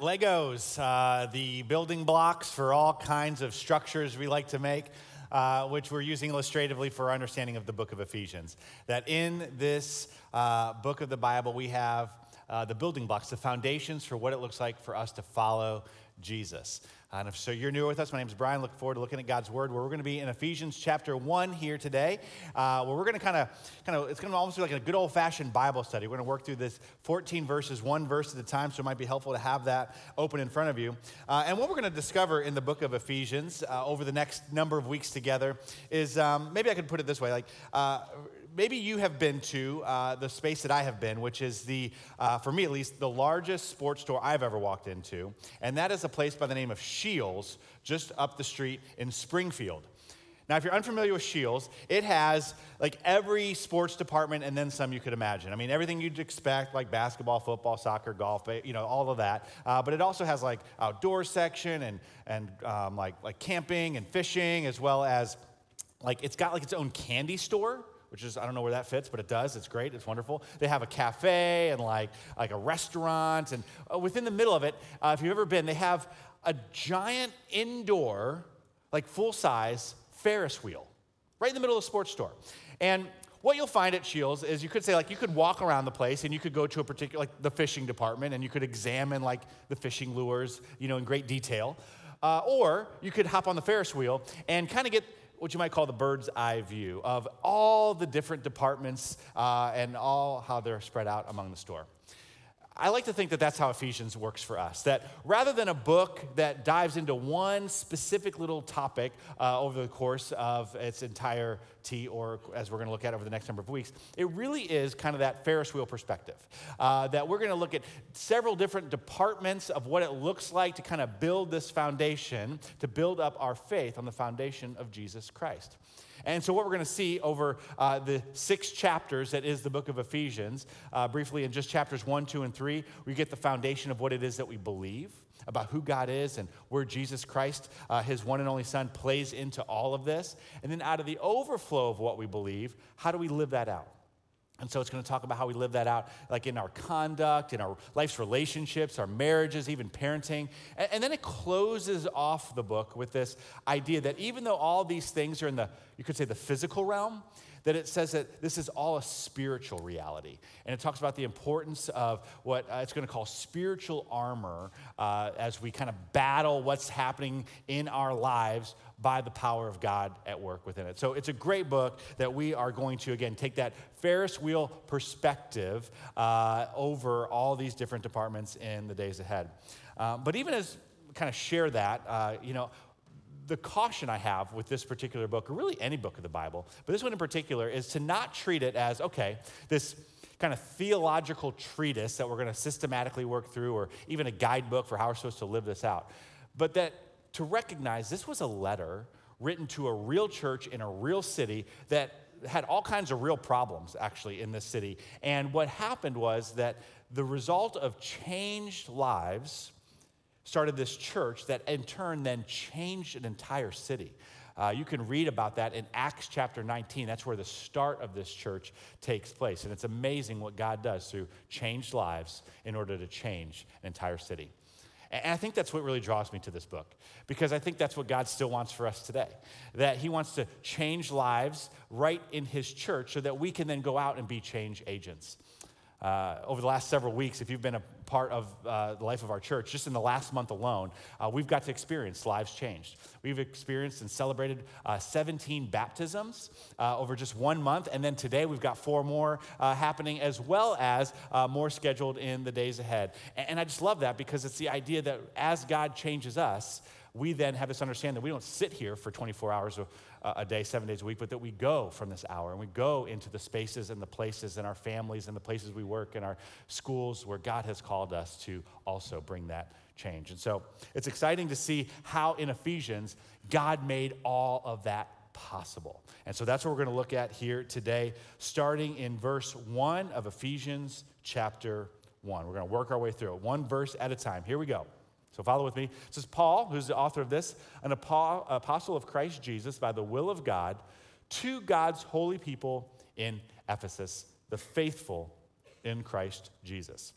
Right, Legos, uh, the building blocks for all kinds of structures we like to make, uh, which we're using illustratively for our understanding of the book of Ephesians. That in this uh, book of the Bible, we have uh, the building blocks, the foundations for what it looks like for us to follow Jesus. And if so, you're new with us. My name is Brian. Look forward to looking at God's Word. Where we're going to be in Ephesians chapter one here today, uh, where we're going to kind of, kind of, it's going to almost be like a good old fashioned Bible study. We're going to work through this 14 verses, one verse at a time. So it might be helpful to have that open in front of you. Uh, and what we're going to discover in the book of Ephesians uh, over the next number of weeks together is um, maybe I could put it this way, like uh, maybe you have been to uh, the space that I have been, which is the, uh, for me at least, the largest sports store I've ever walked into. And that is a place by the name of Scheels, just up the street in Springfield. Now, if you're unfamiliar with Scheels, it has like every sports department and then some you could imagine. I mean, everything you'd expect, like basketball, football, soccer, golf, you know, all of that. Uh, but it also has like outdoor section and, and um, like, like camping and fishing, as well as like it's got like its own candy store which is I don't know where that fits, but it does. It's great. It's wonderful. They have a cafe and like like a restaurant, and uh, within the middle of it, uh, if you've ever been, they have a giant indoor, like full size Ferris wheel, right in the middle of the sports store, and. What you'll find at Scheels is you could say, like, you could walk around the place and you could go to a particular, like, the fishing department and you could examine, like, the fishing lures, you know, in great detail. Uh, or you could hop on the Ferris wheel and kind of get what you might call the bird's eye view of all the different departments uh, and all how they're spread out among the store. I like to think that that's how Ephesians works for us. That rather than a book that dives into one specific little topic uh, over the course of its entirety, or as we're going to look at over the next number of weeks, it really is kind of that Ferris wheel perspective. Uh, that we're going to look at several different departments of what it looks like to kind of build this foundation, to build up our faith on the foundation of Jesus Christ. And so, what we're going to see over uh, the six chapters that is the book of Ephesians, uh, briefly in just chapters one, two, and three, we get the foundation of what it is that we believe about who God is and where Jesus Christ, uh, his one and only Son, plays into all of this. And then, out of the overflow of what we believe, how do we live that out? And so it's going to talk about how we live that out, like in our conduct, in our life's relationships, our marriages, even parenting. And, and, then it closes off the book with this idea that even though all these things are in the, you could say, the physical realm, that it says that this is all a spiritual reality. And it talks about the importance of what uh, it's going to call spiritual armor uh, as we kind of battle what's happening in our lives by the power of God at work within it. So it's a great book that we are going to, again, take that Ferris wheel perspective uh, over all these different departments in the days ahead. Um, but even as kind of share that, uh, you know, the caution I have with this particular book, or really any book of the Bible, but this one in particular, is to not treat it as, okay, this kind of theological treatise that we're going to systematically work through, or even a guidebook for how we're supposed to live this out. But that to recognize this was a letter written to a real church in a real city that had all kinds of real problems actually in this city. And what happened was that the result of changed lives started this church that in turn then changed an entire city. Uh, you can read about that in Acts chapter 19. That's where the start of this church takes place. And it's amazing what God does through changed lives in order to change an entire city. And I think that's what really draws me to this book, because I think that's what God still wants for us today. That He wants to change lives right in His church so that we can then go out and be change agents. Uh, over the last several weeks, if you've been a part of uh, the life of our church, just in the last month alone, uh, we've got to experience lives changed. We've experienced and celebrated uh, 17 baptisms uh, over just one month, and then today we've got four more uh, happening, as well as more scheduled in the days ahead. And, and I just love that because it's the idea that as God changes us, we then have this understanding that we don't sit here for 24 hours a day, seven days a week, but that we go from this hour and we go into the spaces and the places and our families and the places we work and our schools where God has called us to also bring that change. And so it's exciting to see how in Ephesians, God made all of that possible. And so that's what we're going to look at here today, starting in verse 1 of Ephesians chapter 1. We're going to work our way through it, one verse at a time. Here we go. So follow with me. It says, Paul, who's the author of this, an apostle of Christ Jesus by the will of God, to God's holy people in Ephesus, the faithful in Christ Jesus.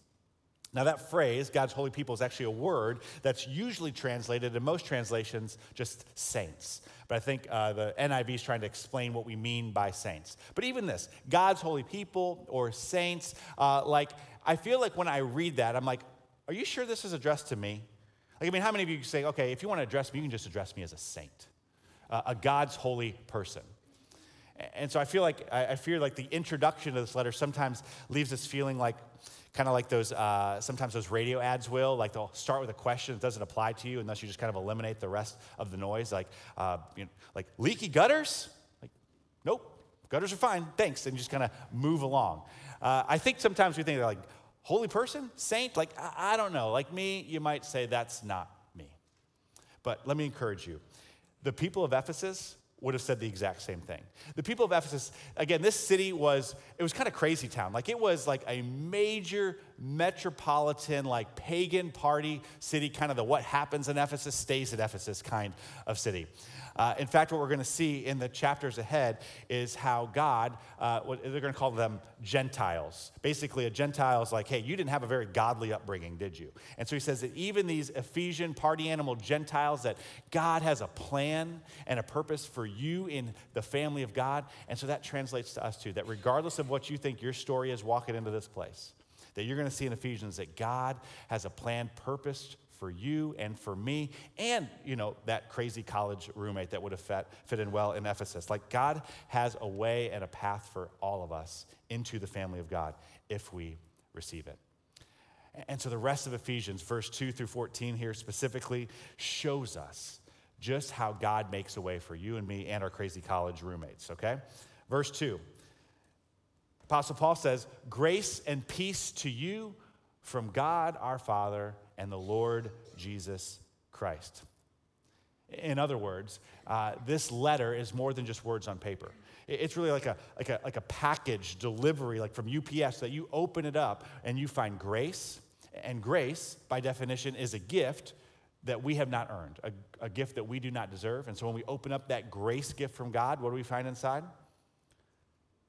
Now, that phrase, God's holy people, is actually a word that's usually translated in most translations just saints. But I think uh, the NIV is trying to explain what we mean by saints. But even this, God's holy people or saints, uh, like, I feel like when I read that, I'm like, are you sure this is addressed to me? Like, I mean, how many of you say, okay, if you want to address me, you can just address me as a saint, uh, a God's holy person? And so I feel like I feel like the introduction to this letter sometimes leaves us feeling like kind of like those, uh, sometimes those radio ads will, like they'll start with a question that doesn't apply to you unless you just kind of eliminate the rest of the noise, like, uh, you know, like leaky gutters? Like, nope, gutters are fine, thanks, and you just kind of move along. Uh, I think sometimes we think they're like, holy person, saint, like, I, I don't know. Like me, you might say that's not me. But let me encourage you. The people of Ephesus, would have said the exact same thing. The people of Ephesus, again, this city was, it was kind of crazy town. Like it was like a major metropolitan, like pagan party city, kind of the what happens in Ephesus stays at Ephesus kind of city. Uh, in fact, what we're going to see in the chapters ahead is how God, uh, they're going to call them Gentiles. Basically, a Gentile is like, hey, you didn't have a very godly upbringing, did you? And so he says that even these Ephesian party animal Gentiles, that God has a plan and a purpose for you in the family of God. And so that translates to us too, that regardless of what you think your story is walking into this place, that you're going to see in Ephesians that God has a plan purposed for you and for me, and, you know, that crazy college roommate that would have fit, fit in well in Ephesus. Like, God has a way and a path for all of us into the family of God if we receive it. And so the rest of Ephesians, verse 2 through 14 here specifically, shows us just how God makes a way for you and me and our crazy college roommates, okay? Verse 2 Apostle Paul says, Grace and peace to you from God our Father and the Lord Jesus Christ. In other words, uh, this letter is more than just words on paper. It's really like a, like, a, like a package delivery, like from UPS, that you open it up and you find grace. And grace, by definition, is a gift that we have not earned, a, a gift that we do not deserve. And so when we open up that grace gift from God, what do we find inside?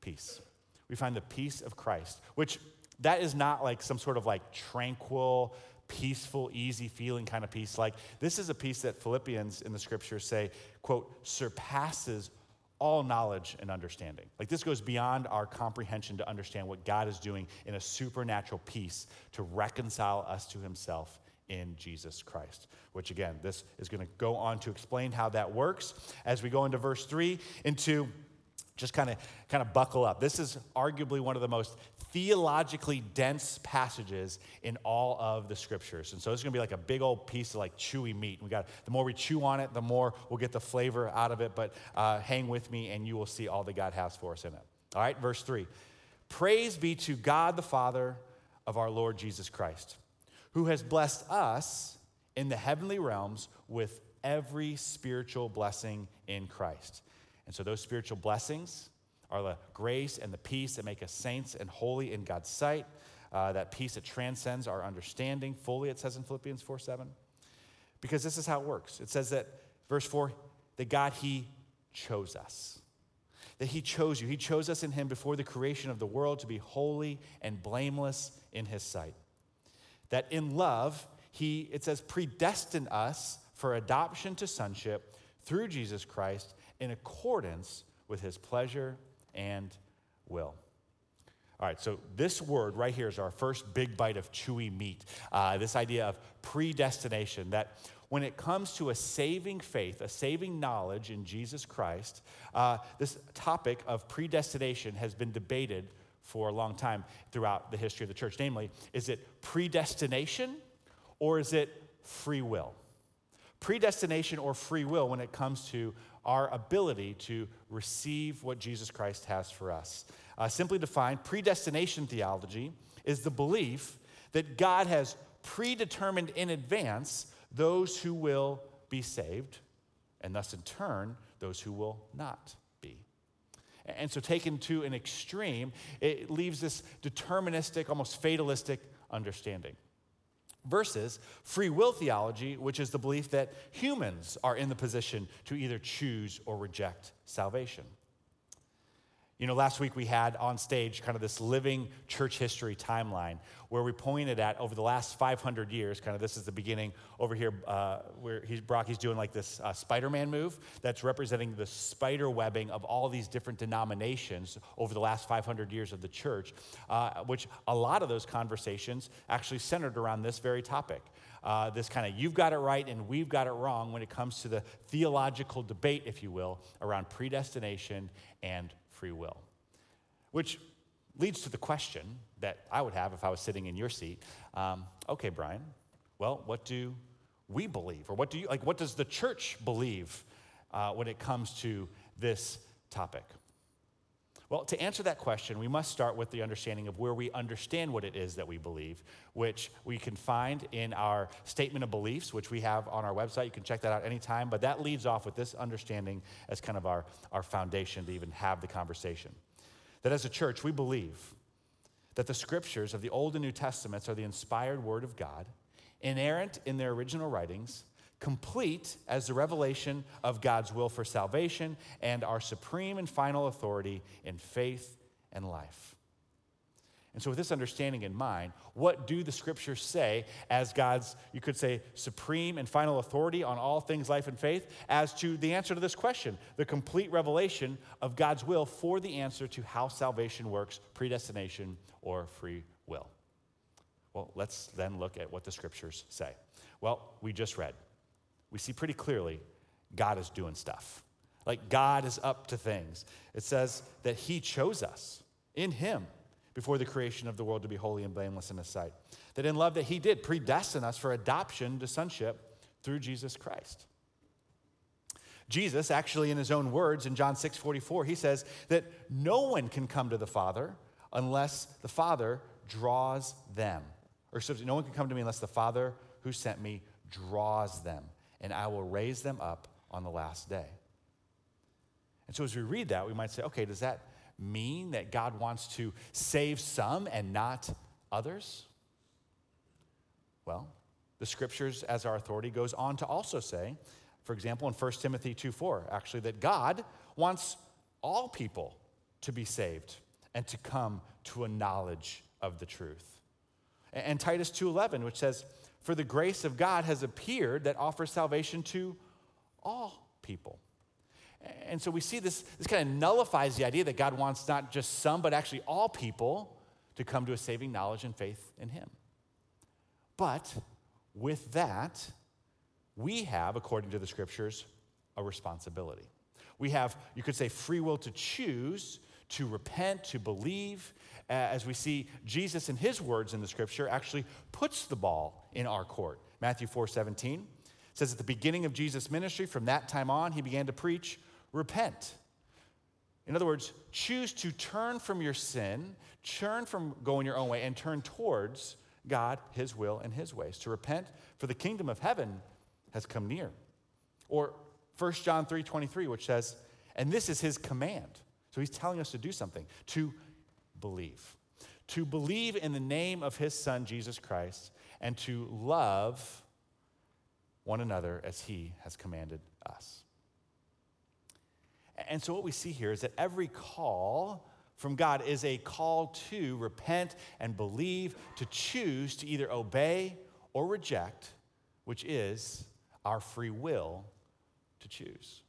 Peace. We find the peace of Christ, which that is not like some sort of like tranquil, peaceful, easy feeling kind of peace. Like this is a peace that Philippians in the scriptures say, quote, surpasses all knowledge and understanding. Like this goes beyond our comprehension to understand what God is doing in a supernatural peace to reconcile us to himself in Jesus Christ. Which again, this is going to go on to explain how that works as we go into verse 3 into just kind of kind of buckle up. This is arguably one of the most theologically dense passages in all of the scriptures. And so it's going to be like a big old piece of like chewy meat. We got the more we chew on it, the more we'll get the flavor out of it. But uh, hang with me, and you will see all that God has for us in it. All right, verse three. Praise be to God the Father of our Lord Jesus Christ, who has blessed us in the heavenly realms with every spiritual blessing in Christ. And so those spiritual blessings are the grace and the peace that make us saints and holy in God's sight. Uh, that peace that transcends our understanding fully, it says in Philippians 4 7. Because this is how it works. It says that, verse 4, that God, He chose us. That He chose you. He chose us in Him before the creation of the world to be holy and blameless in His sight. That in love, He, it says, predestined us for adoption to sonship through Jesus Christ in accordance with His pleasure and will. All right, so this word right here is our first big bite of chewy meat. Uh, this idea of predestination, that when it comes to a saving faith, a saving knowledge in Jesus Christ, uh, this topic of predestination has been debated for a long time throughout the history of the church. Namely, is it predestination or is it free will? Predestination or free will when it comes to our ability to receive what Jesus Christ has for us. Uh, simply defined, predestination theology is the belief that God has predetermined in advance those who will be saved, and thus in turn, those who will not be. And so, taken to an extreme, it leaves this deterministic, almost fatalistic understanding versus free will theology, which is the belief that humans are in the position to either choose or reject salvation. You know, last week we had on stage kind of this living church history timeline where we pointed at over the last 500 years, kind of this is the beginning over here uh, where he's, Brocky's doing like this uh, Spider Man move that's representing the spider webbing of all these different denominations over the last 500 years of the church, uh, which a lot of those conversations actually centered around this very topic. Uh, this kind of you've got it right and we've got it wrong when it comes to the theological debate, if you will, around predestination and free will. Which leads to the question that I would have if I was sitting in your seat. Um, okay, Brian, well, what do we believe? Or what do you, like, what does the church believe uh, when it comes to this topic? Well, to answer that question, we must start with the understanding of where we understand what it is that we believe, which we can find in our statement of beliefs, which we have on our website. You can check that out anytime, but that leads off with this understanding as kind of our, our foundation to even have the conversation. That as a church, we believe that the scriptures of the Old and New Testaments are the inspired word of God, inerrant in their original writings, complete as the revelation of God's will for salvation and our supreme and final authority in faith and life. And so, with this understanding in mind, what do the scriptures say as God's, you could say, supreme and final authority on all things life and faith, as to the answer to this question, the complete revelation of God's will for the answer to how salvation works, predestination or free will? Well, let's then look at what the scriptures say. Well, we just read we see pretty clearly God is doing stuff. Like God is up to things. It says that He chose us in Him before the creation of the world to be holy and blameless in His sight. That in love that He did predestine us for adoption to sonship through Jesus Christ. Jesus, actually, in his own words in John 6 44, he says that no one can come to the Father unless the Father draws them. Or no one can come to me unless the Father who sent me draws them and I will raise them up on the last day. And so, as we read that, we might say, okay, does that mean that God wants to save some and not others? Well, the scriptures, as our authority, goes on to also say, for example, in 1 Timothy 2 4, actually, that God wants all people to be saved and to come to a knowledge of the truth. And Titus 2:11 which says for the grace of God has appeared that offers salvation to all people. And so we see this, this kind of nullifies the idea that God wants not just some, but actually all people to come to a saving knowledge and faith in Him. But with that, we have, according to the scriptures, a responsibility. We have, you could say, free will to choose, to repent, to believe, as we see Jesus in his words in the scripture actually puts the ball in our court. Matthew 4 17 says at the beginning of Jesus' ministry, from that time on, he began to preach, repent. In other words, choose to turn from your sin, turn from going your own way, and turn towards God, his will, and his ways. To repent, for the kingdom of heaven has come near. Or 1 John 3 23, which says, and this is his command. So he's telling us to do something, to believe. To believe in the name of his son, Jesus Christ, and to love one another as he has commanded us. And so, what we see here is that every call from God is a call to repent and believe, to choose to either obey or reject, which is our free will to choose.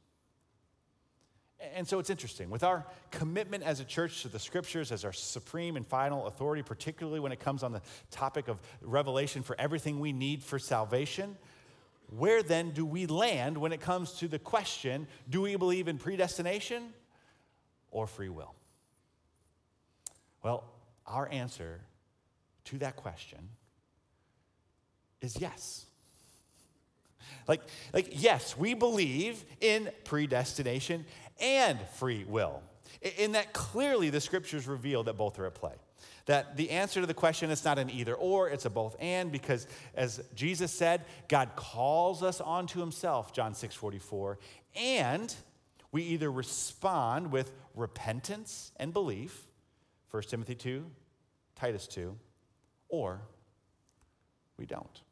And so it's interesting. With our commitment as a church to the scriptures as our supreme and final authority, particularly when it comes on the topic of revelation for everything we need for salvation, where then do we land when it comes to the question do we believe in predestination or free will? Well, our answer to that question is yes. Like, like, yes, we believe in predestination and free will. In that clearly the scriptures reveal that both are at play. That the answer to the question is not an either or, it's a both and, because as Jesus said, God calls us onto himself, John 6 44, and we either respond with repentance and belief, 1 Timothy 2, Titus 2, or we don't.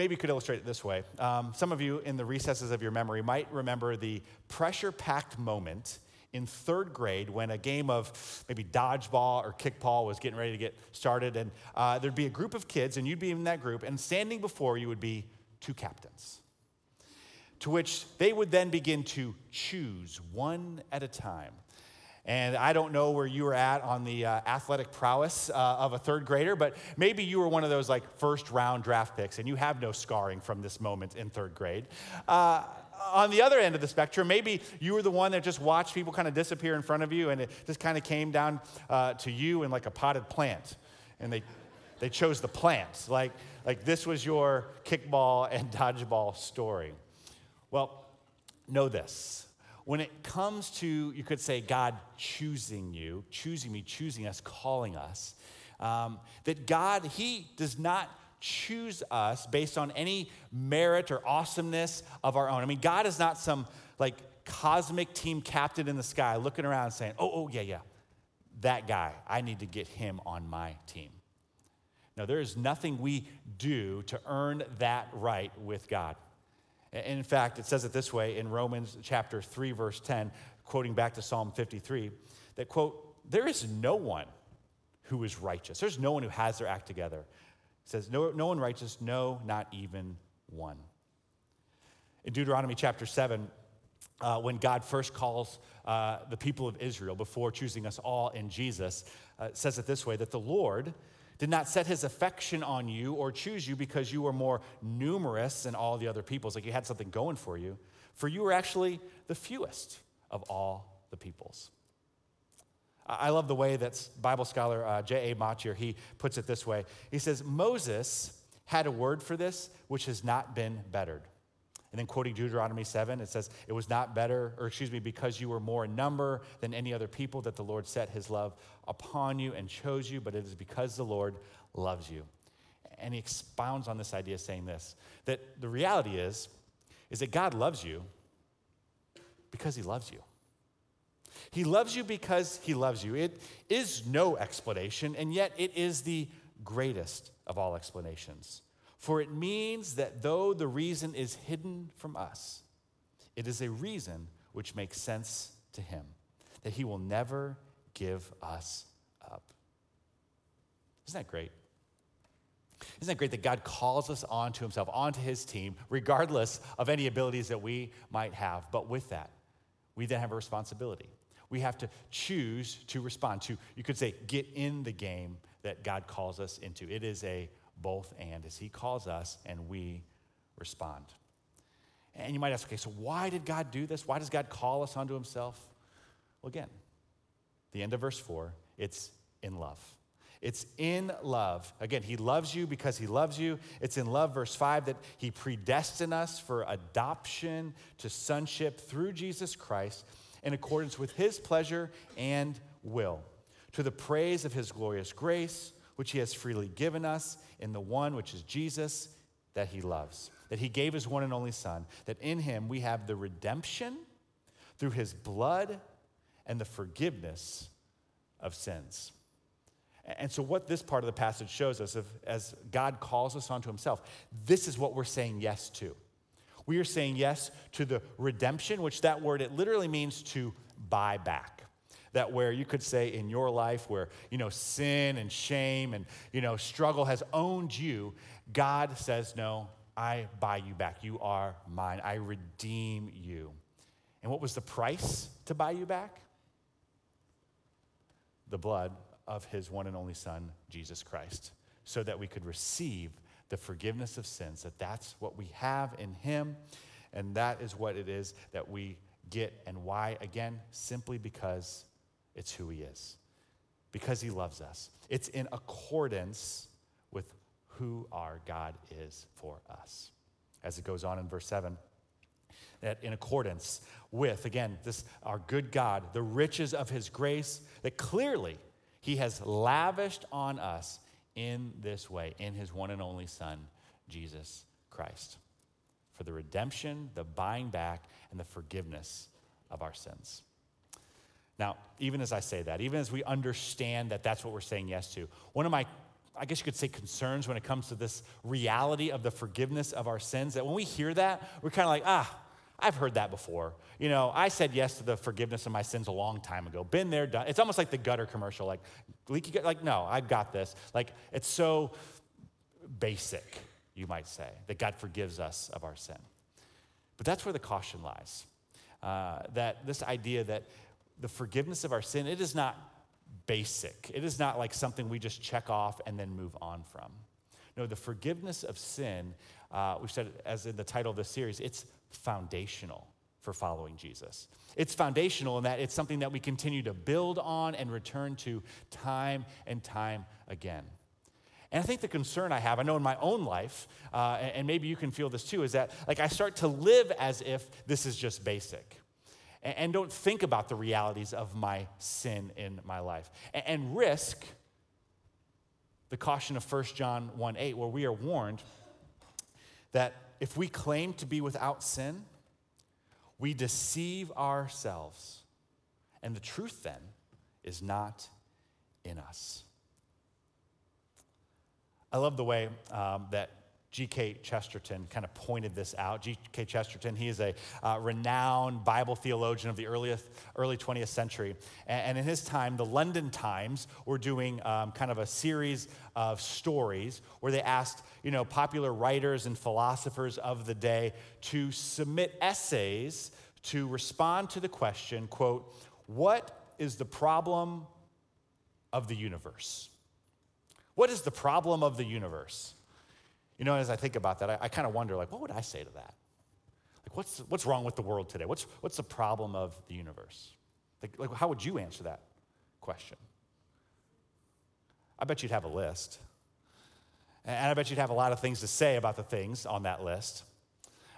Maybe you could illustrate it this way. Um, some of you in the recesses of your memory might remember the pressure packed moment in third grade when a game of maybe dodgeball or kickball was getting ready to get started. And uh, there'd be a group of kids, and you'd be in that group, and standing before you would be two captains, to which they would then begin to choose one at a time. And I don't know where you were at on the uh, athletic prowess uh, of a third grader, but maybe you were one of those like first round draft picks and you have no scarring from this moment in third grade. Uh, on the other end of the spectrum, maybe you were the one that just watched people kind of disappear in front of you and it just kind of came down uh, to you and like a potted plant. And they, they chose the plant. Like, like this was your kickball and dodgeball story. Well, know this. When it comes to, you could say, God choosing you, choosing me, choosing us, calling us, um, that God, He does not choose us based on any merit or awesomeness of our own. I mean, God is not some like cosmic team captain in the sky looking around saying, oh, oh, yeah, yeah, that guy, I need to get him on my team. No, there is nothing we do to earn that right with God. In fact, it says it this way in Romans chapter 3, verse 10, quoting back to Psalm 53, that, quote, there is no one who is righteous. There's no one who has their act together says, no, no one righteous, no, not even one. In Deuteronomy chapter 7, uh, when God first calls uh, the people of Israel before choosing us all in Jesus, uh, says it this way that the Lord did not set his affection on you or choose you because you were more numerous than all the other peoples, like you had something going for you, for you were actually the fewest of all the peoples. I love the way that Bible scholar uh, J.A. Motyer, he puts it this way. He says, Moses had a word for this which has not been bettered. And then quoting Deuteronomy 7, it says, It was not better, or excuse me, because you were more in number than any other people that the Lord set his love upon you and chose you, but it is because the Lord loves you. And he expounds on this idea saying this that the reality is, is that God loves you because he loves you. He loves you because he loves you. It is no explanation, and yet it is the greatest of all explanations. For it means that though the reason is hidden from us, it is a reason which makes sense to him, that he will never give us up. Isn't that great? Isn't that great that God calls us onto himself, onto his team, regardless of any abilities that we might have? But with that, we then have a responsibility we have to choose to respond to, you could say, get in the game that God calls us into. It is a both and as He calls us and we respond. And you might ask, okay, so why did God do this? Why does God call us unto Himself? Well, again, the end of verse 4, it's in love. It's in love. Again, he loves you because he loves you. It's in love, verse 5, that he predestined us for adoption to sonship through Jesus Christ in accordance with his pleasure and will, to the praise of his glorious grace, which he has freely given us in the one which is Jesus that he loves, that he gave his one and only Son, that in him we have the redemption through his blood and the forgiveness of sins. And so, what this part of the passage shows us, as God calls us onto himself, this is what we're saying yes to. We are saying yes to the redemption, which that word, it literally means to buy back. That where you could say in your life where, you know, sin and shame and, you know, struggle has owned you, God says, no, I buy you back. You are mine. I redeem you. And what was the price to buy you back? The blood of his one and only Son, Jesus Christ, so that we could receive the forgiveness of sins, that that's what we have in Him, and that is what it is that we get. And why? Again, simply because it's who He is, because He loves us. It's in accordance with who our God is for us. As it goes on in verse 7, that in accordance with, again, this our good God, the riches of his grace, that clearly he has lavished on us in this way, in his one and only Son, Jesus Christ, for the redemption, the buying back, and the forgiveness of our sins. Now, even as I say that, even as we understand that that's what we're saying yes to, one of my I guess you could say, concerns when it comes to this reality of the forgiveness of our sins. That when we hear that, we're kind of like, ah, I've heard that before. You know, I said yes to the forgiveness of my sins a long time ago. Been there, done. It's almost like the gutter commercial, like leaky gut. Like, no, I've got this. Like, it's so basic, you might say, that God forgives us of our sin. But that's where the caution lies. Uh, that this idea that the forgiveness of our sin, it is not basic. It is not like something we just check off and then move on from. No, the forgiveness of sin, uh, we said as in the title of this series, it's foundational for following Jesus. It's foundational in that it's something that we continue to build on and return to time and time again. And I think the concern I have, I know in my own life, uh, and maybe you can feel this too, is that like I start to live as if this is just basic and, don't think about the realities of my sin in my life and, and risk the caution of 1 John 1 8, where we are warned that if we claim to be without sin, we deceive ourselves. And the truth then is not in us. I love the way um, that G.K. Chesterton kind of pointed this out. G.K. Chesterton, he is a uh, renowned Bible theologian of the earliest, early 20th century. And, and, in his time, the London Times were doing um, kind of a series of stories where they asked, you know, popular writers and philosophers of the day to submit essays to respond to the question, quote, what is the problem of the universe? What is the problem of the universe? You know, as I think about that, I, I kind of wonder, like, what would I say to that? Like, what's, what's wrong with the world today? What's, what's the problem of the universe? Like, like, how would you answer that question? I bet you'd have a list. And I bet you'd have a lot of things to say about the things on that list.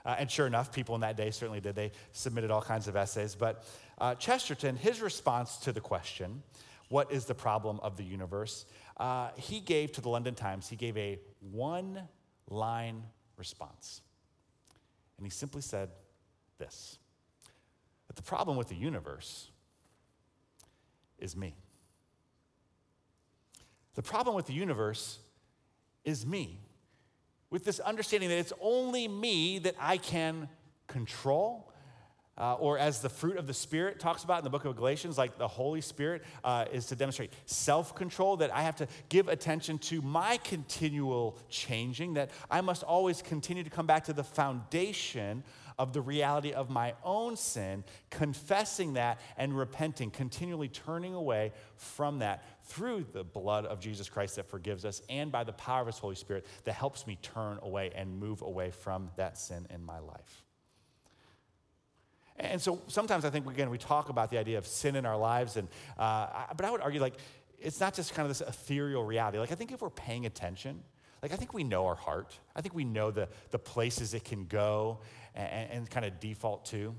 Uh, and sure enough, people in that day certainly did. They submitted all kinds of essays. But uh, Chesterton, his response to the question, what is the problem of the universe? Uh, he gave to the London Times, he gave a one line response. And he simply said this that the problem with the universe is me. The problem with the universe is me. With this understanding that it's only me that I can control, uh, or as the fruit of the Spirit talks about in the book of Galatians, like the Holy Spirit uh, is to demonstrate self control, that I have to give attention to my continual changing, that I must always continue to come back to the foundation of the reality of my own sin, confessing that and repenting, continually turning away from that through the blood of Jesus Christ that forgives us and by the power of His Holy Spirit that helps me turn away and move away from that sin in my life. And so sometimes I think, again, we talk about the idea of sin in our lives, and, uh, but I would argue, like, it's not just kind of this ethereal reality. Like, I think if we're paying attention, like, I think we know our heart. I think we know the, the places it can go and, and kind of default to.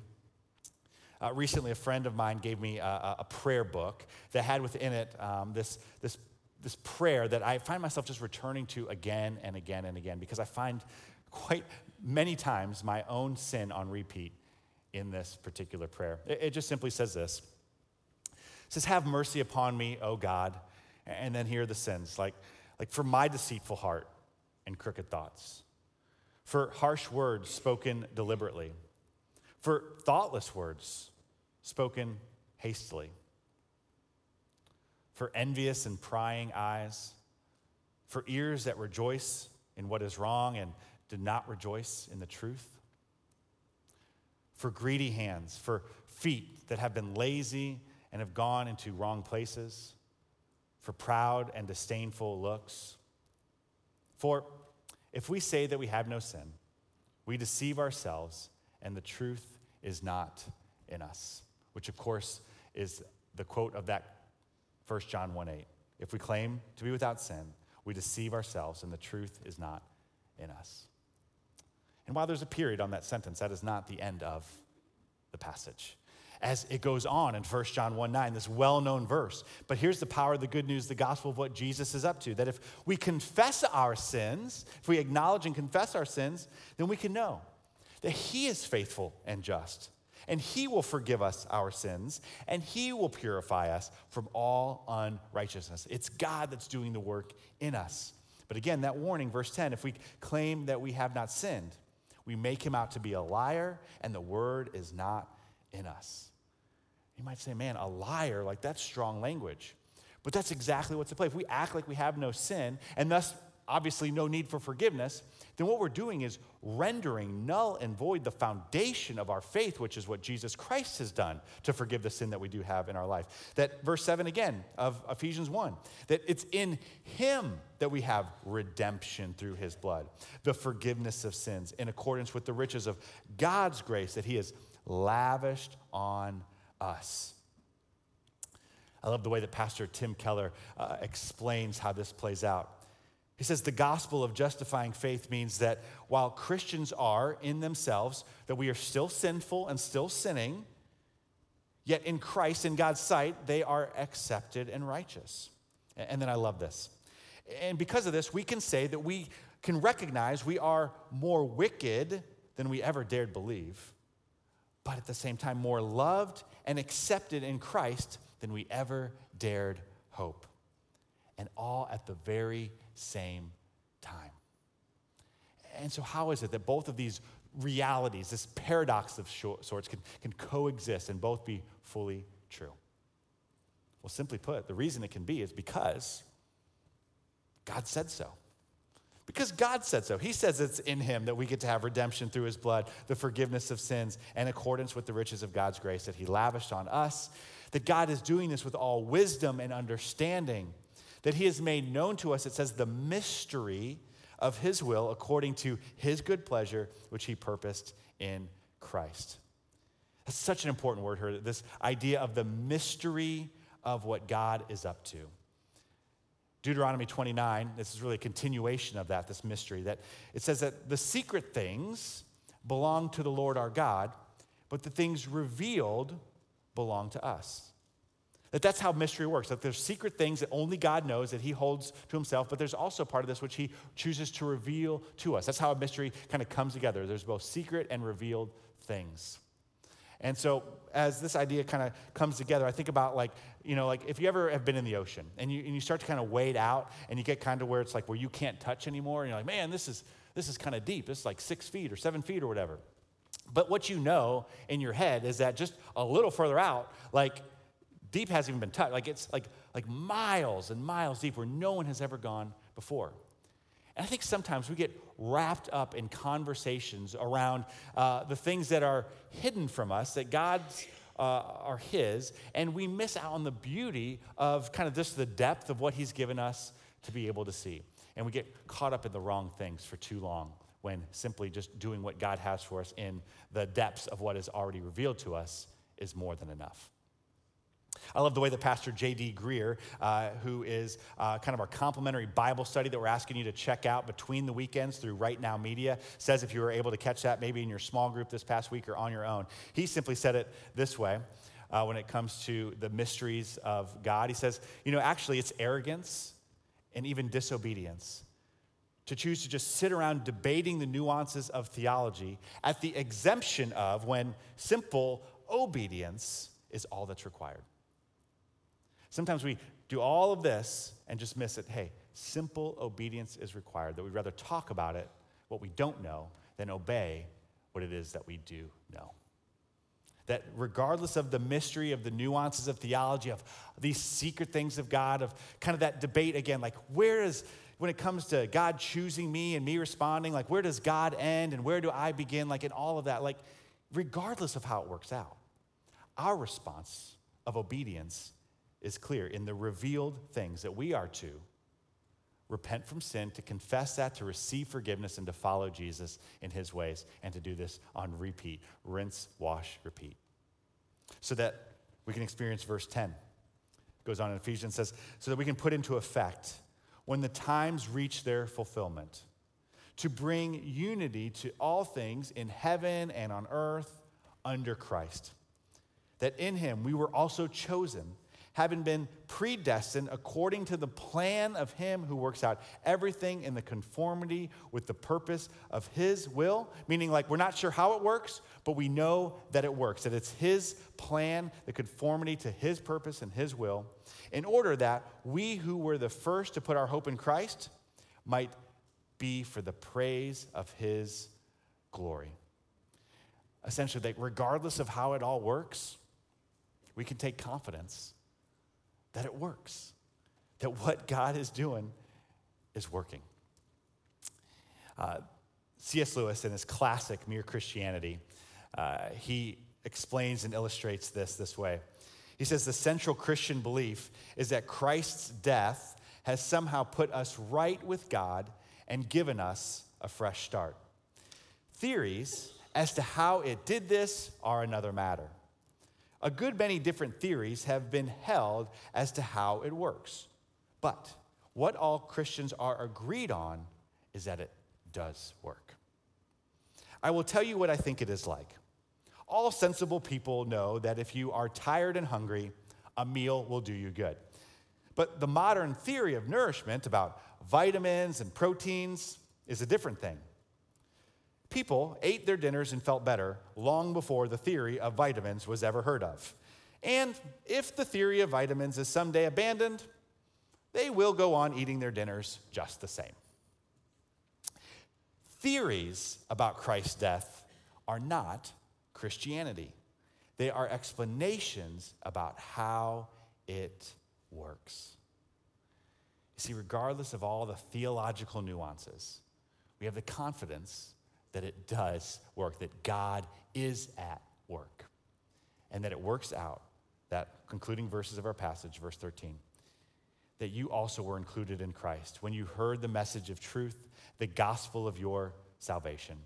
Uh, recently, a friend of mine gave me a, a prayer book that had within it um, this, this, this prayer that I find myself just returning to again and again and again because I find quite many times my own sin on repeat in this particular prayer. It, it just simply says this. It says, Have mercy upon me, O God. And then here are the sins like, like for my deceitful heart and crooked thoughts, for harsh words spoken deliberately, for thoughtless words spoken hastily, for envious and prying eyes, for ears that rejoice in what is wrong and do not rejoice in the truth for greedy hands, for feet that have been lazy and have gone into wrong places, for proud and disdainful looks. For if we say that we have no sin, we deceive ourselves and the truth is not in us, which of course is the quote of that 1 John 1 8. If we claim to be without sin, we deceive ourselves and the truth is not in us. And while there's a period on that sentence, that is not the end of the passage. As it goes on in 1 John 1 9, this well known verse. But here's the power of the good news, the gospel of what Jesus is up to. That if we confess our sins, if we acknowledge and confess our sins, then we can know that He is faithful and just and he will forgive us our sins, and he will purify us from all unrighteousness. It's God that's doing the work in us. But again, that warning, verse 10 if we claim that we have not sinned, we make him out to be a liar, and the word is not in us. You might say, man, a liar, like that's strong language. But that's exactly what's at play. If we act like we have no sin, and thus obviously no need for forgiveness, then what we're doing is rendering null and void the foundation of our faith, which is what Jesus Christ has done to forgive the sin that we do have in our life. That verse 7 again of Ephesians 1, that it's in Him that we have redemption through His blood, the forgiveness of sins in accordance with the riches of God's grace that He has lavished on us. I love the way that Pastor Tim Keller uh, explains how this plays out. He says the gospel of justifying faith means that while Christians are in themselves, that we are still sinful and still sinning, yet in Christ, in God's sight, they are accepted and righteous. And then I love this. And because of this, we can say that we can recognize we are more wicked than we ever dared believe, but at the same time, more loved and accepted in Christ than we ever dared hope. And all at the very same time. And so, how is it that both of these realities, this paradox of sorts, can, can coexist and both be fully true? Well, simply put, the reason it can be is because God said so. Because God said so. He says it's in Him that we get to have redemption through His blood, the forgiveness of sins, in accordance with the riches of God's grace that He lavished on us. That God is doing this with all wisdom and understanding that he has made known to us, it says, the mystery of his will according to his good pleasure, which he purposed in Christ. That's such an important word here, this idea of the mystery of what God is up to. Deuteronomy 29, this is really a continuation of that, this mystery, that it says that the secret things belong to the Lord our God, but the things revealed belong to us. That that's how mystery works. That there's secret things that only God knows that He holds to Himself, but there's also part of this which He chooses to reveal to us. That's how a mystery kind of comes together. There's both secret and revealed things. And so, as this idea kind of comes together, I think about like, you know, like if you ever have been in the ocean and you, and you start to kind of wade out and you get kind of where it's like where you can't touch anymore, and you're like, man, this is, this is kind of deep. This is like six feet or seven feet or whatever. But what you know in your head is that just a little further out, like deep hasn't even been touched. Like it's like, like miles and miles deep where no one has ever gone before. And I think sometimes we get wrapped up in conversations around uh, the things that are hidden from us, that God's uh, are His, and we miss out on the beauty of kind of just the depth of what He's given us to be able to see. And we get caught up in the wrong things for too long when simply just doing what God has for us in the depths of what is already revealed to us is more than enough. I love the way that Pastor J.D. Greear, uh, who is uh, kind of our complimentary Bible study that we're asking you to check out between the weekends through Right Now Media, says if you were able to catch that maybe in your small group this past week or on your own. He simply said it this way uh, when it comes to the mysteries of God. He says, you know, actually, it's arrogance and even disobedience to choose to just sit around debating the nuances of theology at the exemption of when simple obedience is all that's required. Sometimes we do all of this and just miss it. Hey, simple obedience is required, that we'd rather talk about it, what we don't know, than obey what it is that we do know. That regardless of the mystery, of the nuances of theology, of these secret things of God, of kind of that debate again, like where is, when it comes to God choosing me and me responding, like where does God end and where do I begin, like in all of that, like regardless of how it works out, our response of obedience is clear in the revealed things that we are to repent from sin, to confess that, to receive forgiveness, and to follow Jesus in his ways, and to do this on repeat rinse, wash, repeat. So that we can experience verse 10. It goes on in Ephesians, says, so that we can put into effect when the times reach their fulfillment to bring unity to all things in heaven and on earth under Christ. That in him we were also chosen having been predestined according to the plan of Him who works out everything in the conformity with the purpose of His will. Meaning, like, we're not sure how it works, but we know that it works, that it's His plan, the conformity to His purpose and His will, in order that we who were the first to put our hope in Christ might be for the praise of His glory. Essentially, that regardless of how it all works, we can take confidence that it works, that what God is doing is working. Uh, C.S. Lewis, in his classic Mere Christianity, uh, he explains and illustrates this this way. He says the central Christian belief is that Christ's death has somehow put us right with God and given us a fresh start. Theories as to how it did this are another matter. A good many different theories have been held as to how it works. But what all Christians are agreed on is that it does work. I will tell you what I think it is like. All sensible people know that if you are tired and hungry, a meal will do you good. But the modern theory of nourishment about vitamins and proteins is a different thing. People ate their dinners and felt better long before the theory of vitamins was ever heard of. And if the theory of vitamins is someday abandoned, they will go on eating their dinners just the same. Theories about Christ's death are not Christianity, they are explanations about how it works. You see, regardless of all the theological nuances, we have the confidence that it does work, that God is at work, and that it works out. That concluding verses of our passage, verse 13, that you also were included in Christ when you heard the message of truth, the gospel of your salvation.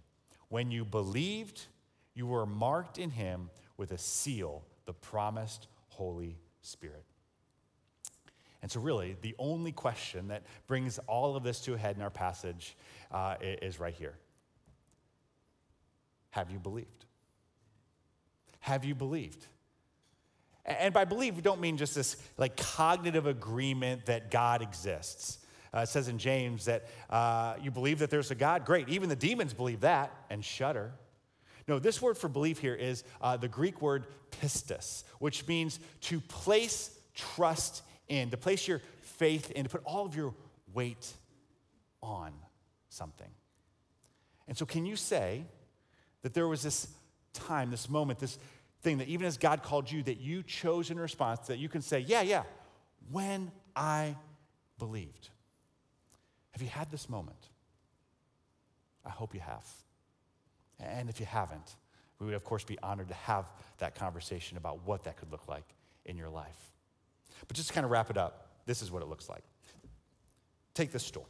When you believed, you were marked in him with a seal, the promised Holy Spirit. And so, really, the only question that brings all of this to a head in our passage uh, is right here have you believed? Have you believed? And by believe, we don't mean just this like cognitive agreement that God exists. Uh, it says in James that uh, you believe that there's a God. Great. Even the demons believe that and shudder. No, this word for belief here is uh, the Greek word pistis, which means to place trust in, to place your faith in, to put all of your weight on something. And so, can you say that there was this time, this moment, this thing that even as God called you, that you chose in response, that you can say, Yeah, yeah, when I believed. Have you had this moment? I hope you have. And if you haven't, we would, of course, be honored to have that conversation about what that could look like in your life. But just to kind of wrap it up, this is what it looks like. Take this stool.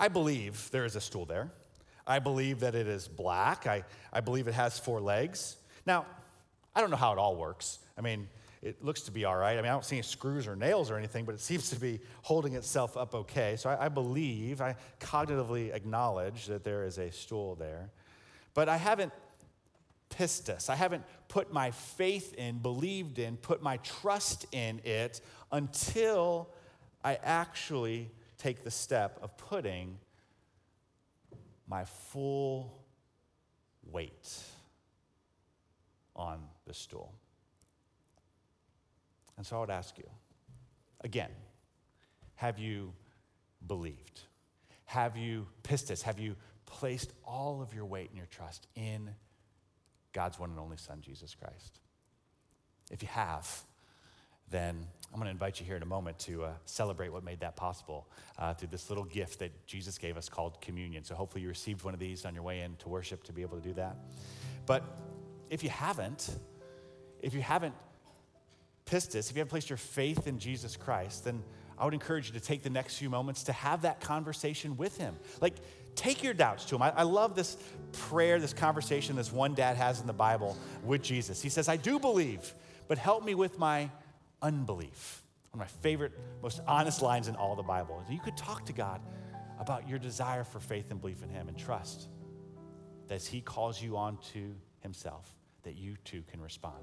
I believe there is a stool there. I believe that it is black. I, I believe it has four legs. Now, I don't know how it all works. I mean, it looks to be all right. I mean, I don't see any screws or nails or anything, but it seems to be holding itself up okay. So I, I believe, I cognitively acknowledge that there is a stool there. But I haven't pistis. I haven't put my faith in, believed in, put my trust in it until I actually take the step of putting my full weight on the stool. And so I would ask you again, have you believed? Have you pistis? Have you placed all of your weight and your trust in God's one and only Son, Jesus Christ? If you have, then I'm going to invite you here in a moment to uh, celebrate what made that possible uh, through this little gift that Jesus gave us called communion. So hopefully you received one of these on your way in to worship to be able to do that. But if you haven't, if you haven't pistis, if you haven't placed your faith in Jesus Christ, then I would encourage you to take the next few moments to have that conversation with him. Like, take your doubts to him. I, I, love this prayer, this conversation this one dad has in the Bible with Jesus. He says, I do believe, but help me with my unbelief. One of my favorite, most honest lines in all the Bible. You could talk to God about your desire for faith and belief in Him and trust that as He calls you on to Himself, that you too can respond.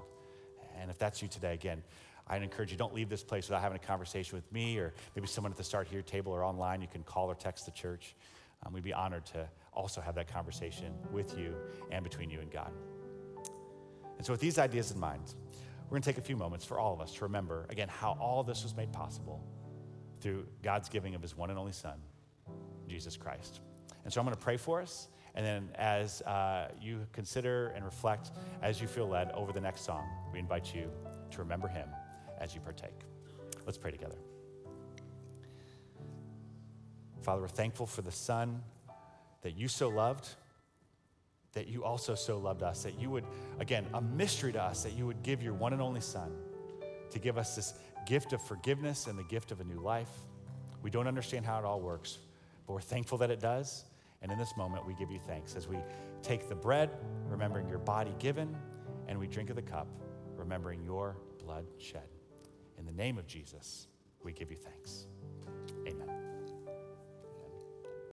And if that's you today, again, I'd encourage you don't leave this place without having a conversation with me or maybe someone at the Start Here table or online. You can call or text the church. Um, we'd be honored to also have that conversation with you and between you and God. And so, with these ideas in mind, we're going to take a few moments for all of us to remember, again, how all this was made possible through God's giving of his one and only Son, Jesus Christ. And so, I'm going to pray for us. And then, as uh, you consider and reflect as you feel led over the next song, we invite you to remember him as you partake. Let's pray together. Father, we're thankful for the Son that you so loved, that you also so loved us, that you would, again, a mystery to us, that you would give your one and only Son to give us this gift of forgiveness and the gift of a new life. We don't understand how it all works, but we're thankful that it does. And in this moment, we give you thanks as we take the bread, remembering your body given, and we drink of the cup, remembering your blood shed. In the name of Jesus, we give you thanks. Amen.